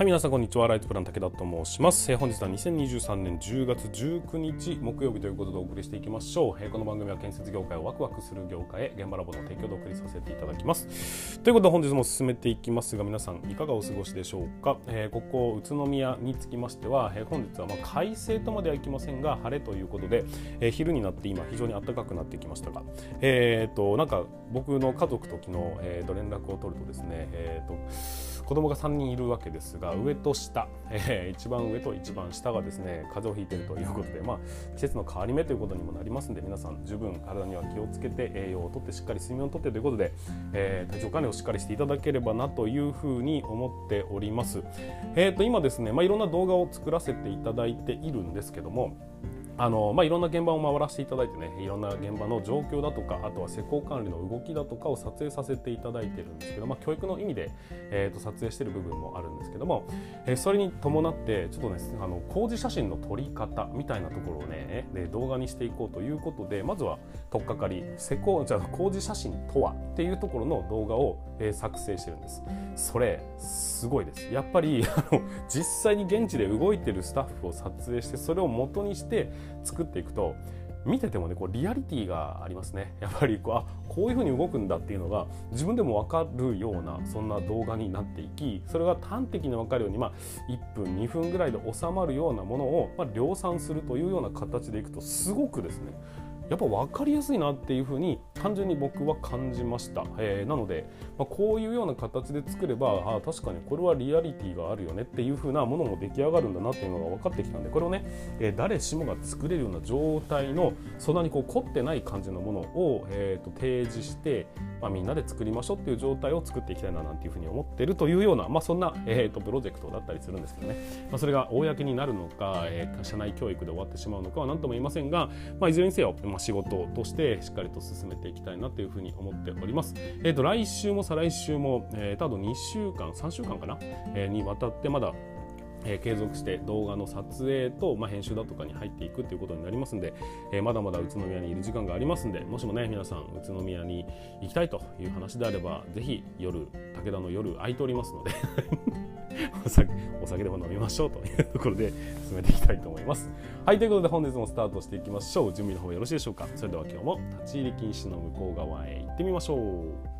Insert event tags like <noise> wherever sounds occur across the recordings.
はい、皆さんこんにちは。ライトプラン武田と申します。えー、本日は2023年10月19日木曜日ということでお送りしていきましょう。えー、この番組は建設業界をワクワクする業界へ現場ラボの提供でお送りさせていただきます。ということで本日も進めていきますが、皆さんいかがお過ごしでしょうか？えー、ここ宇都宮につきましては、え、本日はま快晴とまではいきませんが晴れということで、え、昼になって今非常に暖かくなってきましたが、えー、となんか僕の家族と昨日、えー、と連絡を取るとですね、えー、と子供が3人いるわけですが上と下、<laughs> えー、一番上と一番下がですね風邪をひいているということで、まあ、季節の変わり目ということにもなりますので皆さん十分体には気をつけて栄養をとってしっかり睡眠をとってということで、えー、体調管理をしっかりしていただければなというふうに思っております。えー、と今ですね、まあ、いろんな動画を作らせていただいているんですけどもあのまあ、いろんな現場を回らせていただいてねいろんな現場の状況だとかあとは施工管理の動きだとかを撮影させていただいてるんですけど、まあ、教育の意味で、えー、と撮影してる部分もあるんですけども、えー、それに伴ってちょっとねあの工事写真の撮り方みたいなところをねで動画にしていこうということでまずは取っかかり施工じゃ工事写真とはっていうところの動画を、えー、作成してるんです。それすごいですやっぱりあの実際に現地で動いてるスタッフを撮影してそれを元にして作っていくと見ててもねこうリアリティがありますね。<laughs> やっぱりこうあこういうふうに動くんだっていうのが自分でも分かるようなそんな動画になっていきそれが端的に分かるように、まあ、1分2分ぐらいで収まるようなものを、まあ、量産するというような形でいくとすごくですねやっぱ分かりやすいなっていうふうに単純に僕は感じました、えー、なので、まあ、こういうような形で作ればあ確かにこれはリアリティがあるよねっていうふうなものも出来上がるんだなっていうのが分かってきたんでこれをね、えー、誰しもが作れるような状態のそんなにこう凝ってない感じのものを、えー、と提示して、まあ、みんなで作りましょうっていう状態を作っていきたいななんていうふうに思ってるというような、まあ、そんな、えー、とプロジェクトだったりするんですけどね、まあ、それが公になるのか、えー、社内教育で終わってしまうのかは何とも言いませんが、まあ、いずれにせよ、まあ、仕事としてしっかりと進めていきたいなというふうに思っております。えー、と来週も再来週も、えー、多分2週間3週間かな、えー、にわたってまだえー、継続して動画の撮影と、まあ、編集だとかに入っていくということになりますんで、えー、まだまだ宇都宮にいる時間がありますんでもしもね皆さん宇都宮に行きたいという話であればぜひ夜武田の夜空いておりますので <laughs> お酒お酒でも飲みましょうというところで進めていきたいと思います。はいということで本日もスタートしていきましょう準備の方よろしいでしょうかそれでは今日も立ち入り禁止の向こう側へ行ってみましょう。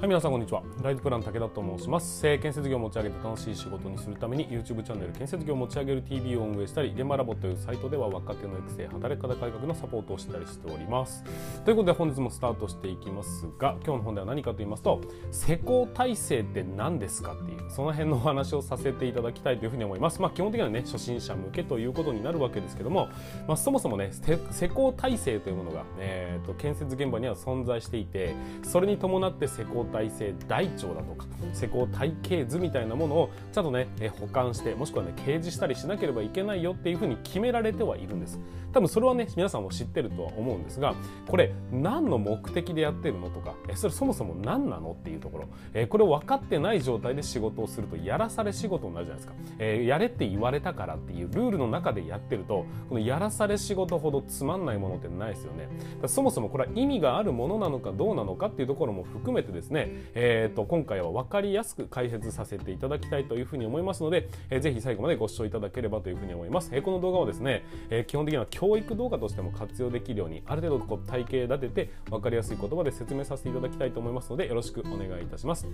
はい、皆さんこんにちは。ライトプラン武田と申します。えー建設業を持ち上げて楽しい仕事にするために YouTube チャンネル建設業を持ち上げる TV を運営したり、現場ラボというサイトでは若手の育成、働き方改革のサポートをしたりしております。ということで本日もスタートしていきますが、今日の本では何かと言いますと、施工体制って何ですかっていう、その辺のお話をさせていただきたいというふうに思います。まあ基本的にはね、初心者向けということになるわけですけども、まあそもそもね、施工体制というものが、えーと、建設現場には存在していて、それに伴って施工体制大腸だとか施工体系図みたいなものをちゃんとね保管してもしくはね掲示したりしなければいけないよっていうふうに決められてはいるんです。多分それはね皆さんも知ってるとは思うんですがこれ何の目的でやってるのとかそれそもそも何なのっていうところ、えこれを分かってない状態で仕事をするとやらされ仕事になるじゃないですか、えやれって言われたからっていうルールの中でやってるとこのやらされ仕事ほどつまんないものってないですよね。そもそもこれは意味があるものなのかどうなのかっていうところも含めてですね、えーと、今回は分かりやすく解説させていただきたいというふうに思いますので、えー、ぜひ最後までご視聴いただければというふうに思います。えー、この動画はですね、えー、基本的には教育動画としても活用できるようにある程度こう体系立てて分かりやすい言葉で説明させていただきたいと思いますのでよろしくお願いいたします。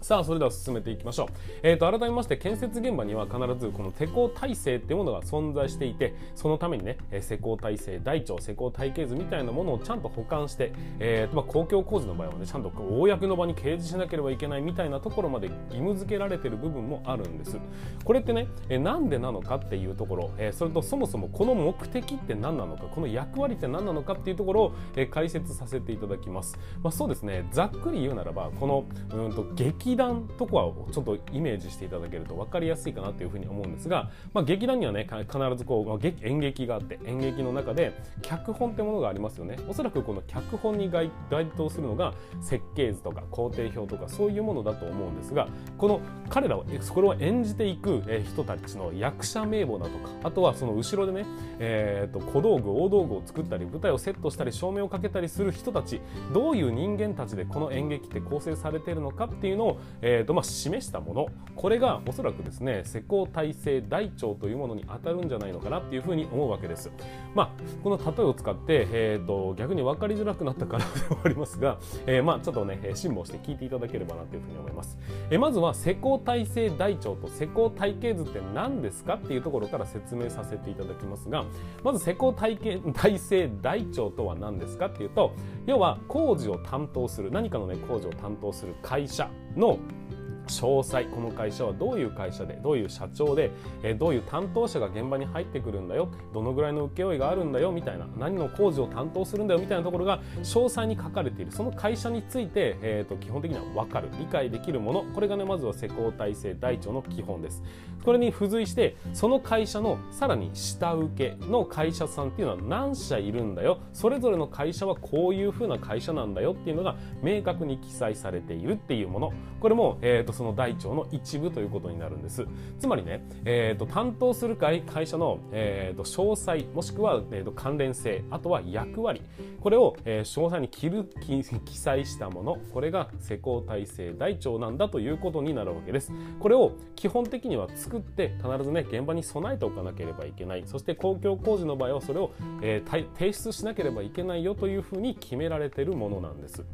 さあそれでは進めていきましょう、えーと、改めまして建設現場には必ずこの施工体制っていうものが存在していてそのためにね施工体制大腸施工体系図みたいなものをちゃんと保管して、えーとまあ、公共工事の場合はねちゃんと公の場に掲示しなければいけないみたいなところまで義務付けられてる部分もあるんですこれってね、えー、なんでなのかっていうところ、えー、それとそもそもこの目的って何なのかこの役割って何なのかっていうところを、えー、解説させていただきます、まあ、そうですね。ざっくり言うならばこのうんと劇団とこはちょっとイメージしていただけると分かりやすいかなというふうに思うんですが、まあ、劇団にはね必ずこう、まあ、演劇があって演劇の中で脚本ってものがありますよね。おそらくこの脚本に該当するのが設計図とか工程表とかそういうものだと思うんですがこの彼らはこれを演じていく人たちの役者名簿だとかあとはその後ろでね、えーと、小道具大道具を作ったり舞台をセットしたり照明をかけたりする人たちどういう人間たちでこの演劇って構成されているのかっていうのを、えーとまあ、示したものこれがおそらくですね施工体制大腸というものに当たるんじゃないのかなっていうふうに思うわけです。まあ、この例えを使って、えーと、逆に分かりづらくなったから <laughs> ではありますが、えー、まあちょっとね辛抱して聞いていただければなというふうに思います。えー、まずは施工体制大腸と施工体系図って何ですかっていうところから説明させていただきますがまず施工体系体制台帳とは何ですかっていうと要は工事を担当する何かのね工事を担当する会社の詳細この会社はどういう会社でどういう社長で、えどういう担当者が現場に入ってくるんだよどのぐらいの請負があるんだよみたいな何の工事を担当するんだよみたいなところが詳細に書かれている。その会社について、えーと、基本的には分かる理解できるもの。これがねまずは施工体制台帳の基本です。これに付随してその会社のさらに下請けの会社さんっていうのは何社いるんだよ。それぞれの会社はこういうふうな会社なんだよっていうのが明確に記載されているっていうもの。これも、えーとその大腸の一部ということになるんです。つまりね、えーと、担当する会会社の、えーと、詳細もしくは、えーと、関連性あとは役割。これを、えー、詳細に記記載したもの。これが施工体制大腸なんだということになるわけです。これを基本的には作って必ずね現場に備えておかなければいけない。そして公共工事の場合はそれを、えー、提出しなければいけないよというふうに決められているものなんです。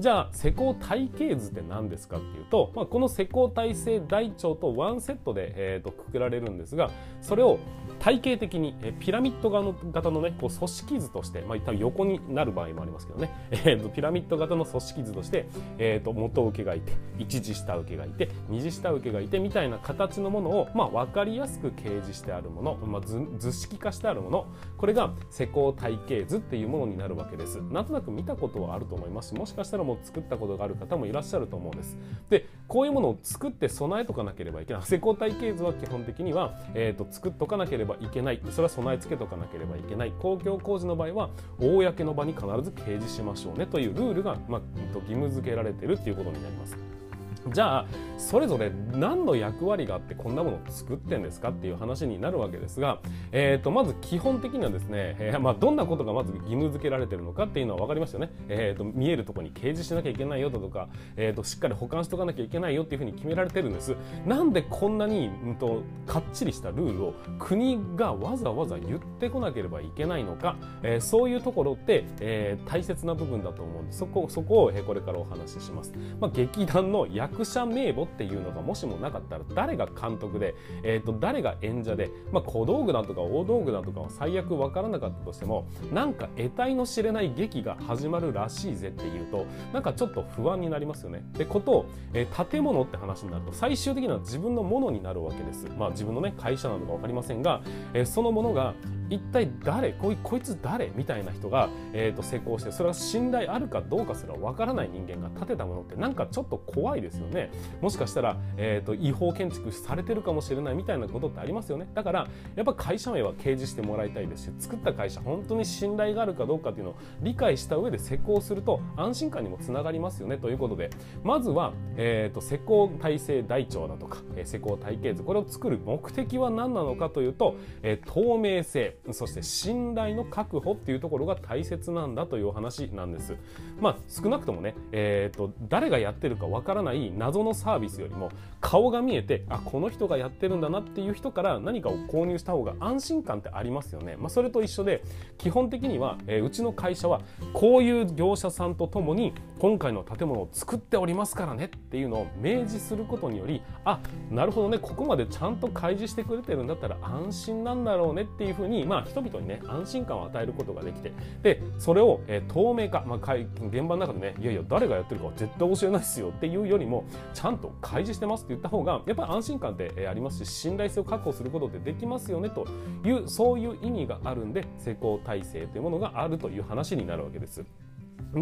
じゃあ施工体系図って何ですかっていうと、まあ、この施工体制大腸とワンセットで、えーと、くくられるんですがそれを体系的に、えピラミッド型のねこう組織図として、まあ、多分横になる場合もありますけどね、<laughs> えーと、ピラミッド型の組織図として、えーと、元請けがいて一次下請けがいて二次下請けがいてみたいな形のものを、まあ、分かりやすく掲示してあるもの、まあ、図図式化してあるもの。これが施工体系図っていうものになるわけです。なんとなく見たことはあると思いますもしかしたらも作ったことがある方もいらっしゃると思うんです。でこういうものを作って備えとかなければいけない。施工体系図は基本的には、えーと、作っとかなければいけない。それは備え付けとかなければいけない。公共工事の場合は公の場に必ず掲示しましょうね。というルールが、まあ、義務付けられているということになります。じゃあそれぞれ何の役割があってこんなものを作ってんですかっていう話になるわけですが、えー、とまず基本的にはですね、<laughs> えーまあ、どんなことがまず義務付けられてるのかっていうのは分かりますよね、えー、と見えるところに掲示しなきゃいけないよだとか、えー、としっかり保管しとかなきゃいけないよっていうふうに決められてるんです。なんでこんなに、うんと、かっちりしたルールを国がわざわざ言ってこなければいけないのか、えー、そういうところって、え、大切な部分だと思うんでそこそこを、えこれからお話しします、まあ、劇団の役役者名簿っていうのがもしもなかったら誰が監督で、えー、と誰が演者で、まあ、小道具だとか大道具だとかは最悪分からなかったとしてもなんか得体の知れない劇が始まるらしいぜっていうとなんかちょっと不安になりますよね。でことを、えー、建物って話になると最終的には自分のものになるわけです。まあ、自分のね会社なのか分かりませんが、えー、そのものが一体誰？こいこいつ誰？みたいな人が、えーと、成功してそれは信頼あるかどうかすらわからない人間が建てたものってなんかちょっと怖いですよね。もしかしたら、えーと、違法建築されてるかもしれないみたいなことってありますよね。だからやっぱ会社名は掲示してもらいたいですし作った会社本当に信頼があるかどうかっていうのを理解した上で施工すると安心感にもつながりますよね。ということでまずは、えーと、施工体制台帳だとか、え、施工体系図これを作る目的は何なのかというと、え、透明性。そして信頼の確保っていうところが大切なんだというお話なんです。まあ、少なくともね、えーと、誰がやってるかわからない謎のサービスよりも顔が見えてあこの人がやってるんだなっていう人から何かを購入した方が安心感ってありますよね。まあ、それと一緒で基本的には、えー、うちの会社はこういう業者さんとともに今回の建物を作っておりますからねっていうのを明示することによりあなるほどねここまでちゃんと開示してくれてるんだったら安心なんだろうねっていうふうに、まあ、人々にね安心感を与えることができてでそれを、えー、透明化、まあ、現場の中でねいやいや誰がやってるかは絶対教えないですよっていうよりもちゃんと開示してますって言った方がやっぱり安心感って、えー、ありますし信頼性を確保することってできますよねというそういう意味があるんで施工体制というものがあるという話になるわけです。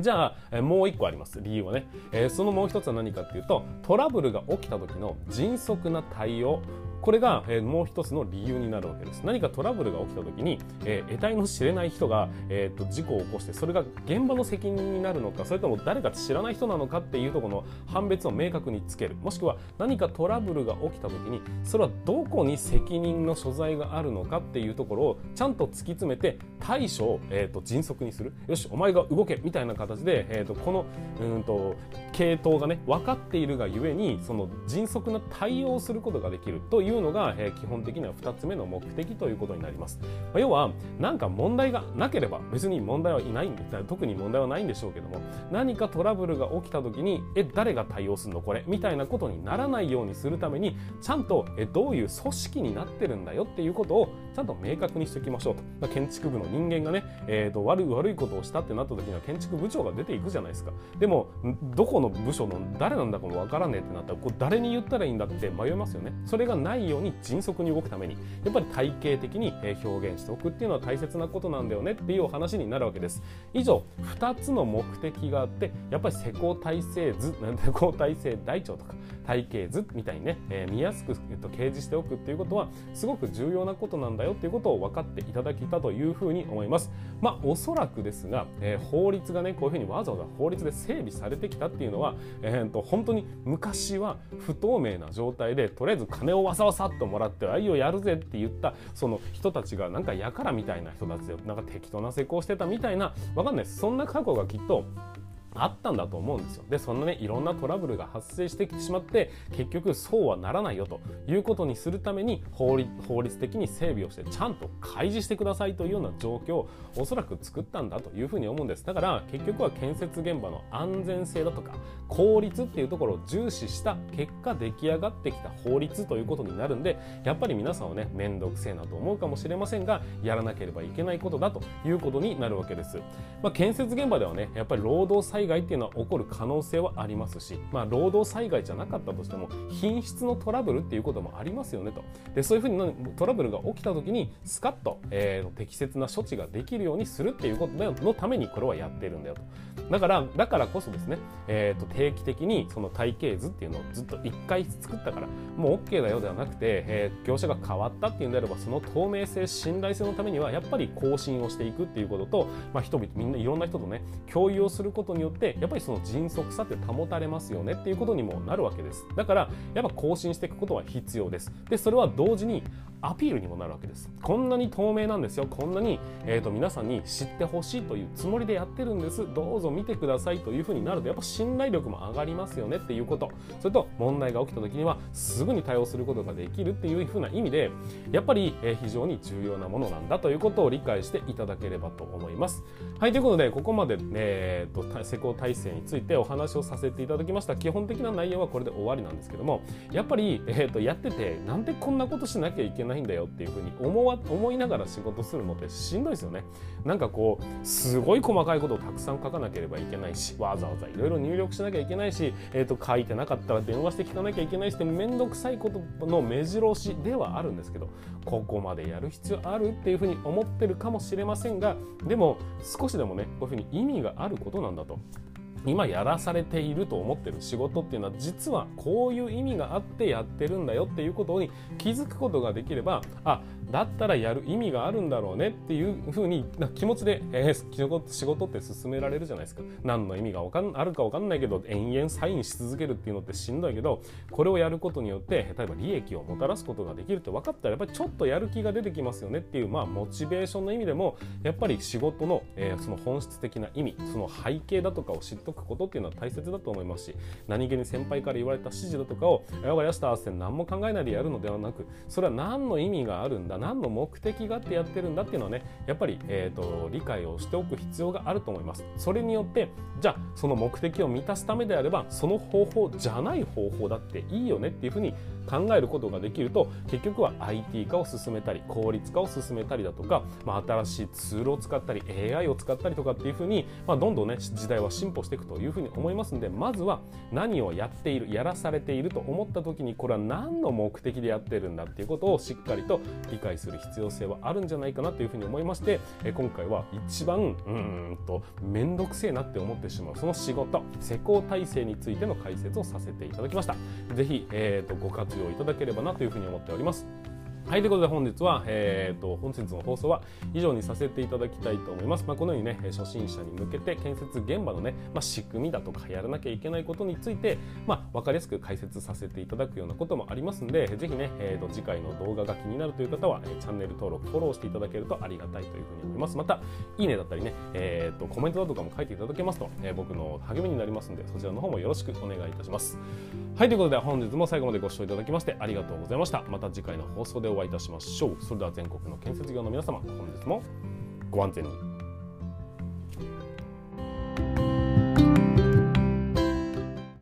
じゃあ、もう一個あります。理由はね。えー、そのもう一つは何かっていうと、トラブルが起きた時の迅速な対応。これが、えー、もう一つの理由になるわけです。何かトラブルが起きた時に、えー、得体の知れない人が、えーと、事故を起こしてそれが現場の責任になるのかそれとも誰か知らない人なのかっていうところの判別を明確につける。もしくは何かトラブルが起きた時にそれはどこに責任の所在があるのかっていうところをちゃんと突き詰めて対処を、えーと、迅速にする。よしお前が動けみたいな形で、えーと、このうんと系統がね分かっているがゆえにその迅速な対応をすることができるといういうのが、えー、基本的には2つ目の目的ということになります。まあ、要は何か問題がなければ別に問題はいないんで特に問題はないんでしょうけども何かトラブルが起きた時にえ誰が対応するの？これ。みたいなことにならないようにするためにちゃんとえどういう組織になってるんだよっていうことをちゃんと明確にしておきましょうと、まあ、建築部の人間がね、えーと、悪い悪いことをしたってなった時には建築部長が出ていくじゃないですか。でもどこの部署の誰なんだかもわからねえってなったらこう誰に言ったらいいんだって迷いますよね。それがないように迅速に動くためにやっぱり体系的に表現しておくっていうのは大切なことなんだよねっていうお話になるわけです以上2つの目的があってやっぱり施工体制図 <laughs> 施工体制台帳とか体系図みたいにね、えー、見やすく、えっと、掲示しておくっていうことはすごく重要なことなんだよっていうことを分かっていただけたというふうに思います。まあおそらくですが、えー、法律がねこういうふうにわざわざ法律で整備されてきたっていうのは、えー、と本当に昔は不透明な状態でとりあえず金をわさわさっともらって「あいよやるぜ」って言ったその人たちがなんかやからみたいな人たちでなんか適当な施工してたみたいなわかんないです。そんな過去がきっとあったんだと思うんですよ。で、そんなね、いろんなトラブルが発生してきてしまって、結局そうはならないよということにするために法律法律的に整備をして、ちゃんと開示してくださいというような状況をおそらく作ったんだというふうに思うんです。だから、結局は建設現場の安全性だとか、効率っていうところを重視した結果出来上がってきた法律ということになるんで、やっぱり皆さんはね、めんどくせえなと思うかもしれませんが、やらなければいけないことだということになるわけです。まあ、建設現場ではね、やっぱり労働災害害っていうのは起こる可能性はありますし、まあ、労働災害じゃなかったとしても品質のトラブルっていうこともありますよねと。でそういうふうにトラブルが起きた時にスカッと、えー、適切な処置ができるようにするっていうことのためにこれはやってるんだよと。だからだからこそですね、えー、と定期的にその体系図っていうのをずっと1回作ったからもう OK だよではなくて、えー、業者が変わったっていうんであればその透明性信頼性のためにはやっぱり更新をしていくっていうことと、まあ、人々みんないろんな人とね共有をすることによっててやっぱりその迅速さって保たれますよねっていうことにもなるわけです。だからやっぱ更新していくことは必要です。でそれは同時にアピールにもなるわけです。こんなに透明なんですよ。こんなに、えーと、皆さんに知ってほしいというつもりでやってるんです。どうぞ見てくださいというふうになるとやっぱ信頼力も上がりますよね。っていうこと。それと問題が起きた時にはすぐに対応することができるっていうふうな意味でやっぱり、えー、非常に重要なものなんだということを理解していただければと思います。はいということでここまで、えーと、施工体制についてお話をさせていただきました。基本的な内容はこれで終わりなんですけどもやっぱり、えーとやっててなんでこんなことしなきゃいけないないんだよっていうふうに思わ思いながら仕事するのってしんどいですよね。なんかこうすごい細かいことをたくさん書かなければいけないしわざわざいろいろ入力しなきゃいけないし、えー、と書いてなかったら電話して聞かなきゃいけないしって面倒くさいことの目白押しではあるんですけどここまでやる必要あるっていうふうに思ってるかもしれませんがでも少しでもねこういうふうに意味があることなんだと。今やらされていると思ってる仕事っていうのは実はこういう意味があってやってるんだよっていうことに気づくことができればあだったらやる意味があるんだろうねっていうふうに気持ちで、えー、仕事って進められるじゃないですか。何の意味がかんあるか分かんないけど延々サインし続けるっていうのってしんどいけどこれをやることによって例えば利益をもたらすことができるって分かったらやっぱりちょっとやる気が出てきますよねっていうまあモチベーションの意味でもやっぱり仕事の、えー、その本質的な意味その背景だとかを知ってとくことっていうのは大切だと思いますし何気に先輩から言われた指示だとかを「分かりました」って何も考えないでやるのではなくそれは何の意味があるんだ何の目的があってやってるんだっていうのはねやっぱり、えーと、理解をしておく必要があると思います。それによってじゃあその目的を満たすためであればその方法じゃない方法だっていいよねっていうふうに考えることができると結局は IT 化を進めたり効率化を進めたりだとか、まあ、新しいツールを使ったり AI を使ったりとかっていうふうに、まあ、どんどんね時代は進歩していくというふうに思いますんでまずは何をやっているやらされていると思った時にこれは何の目的でやってるんだっていうことをしっかりと理解する必要性はあるんじゃないかなというふうに思いまして今回は一番うんと面倒くせえなって思ってしまうその仕事施工体制についての解説をさせていただきました。ぜひ、えーと、ご活活用いただければなというふうに思っております。はい、ということで本日は、えーと、本日の放送は以上にさせていただきたいと思います。まあ、このようにね、初心者に向けて建設現場のね、まあ、仕組みだとかやらなきゃいけないことについて、まあ、分かりやすく解説させていただくようなこともありますので、ぜひね、えーと、次回の動画が気になるという方は、え、チャンネル登録、フォローしていただけるとありがたいというふうに思います。また、いいねだったりね、えーと、コメントだとかも書いていただけますと、えー、僕の励みになりますので、そちらの方もよろしくお願いいたします。はい、ということで本日も最後までご視聴いただきましてありがとうございました。また次回の放送でおお会いいたしましょう。それでは全国の建設業の皆様本日もご安全に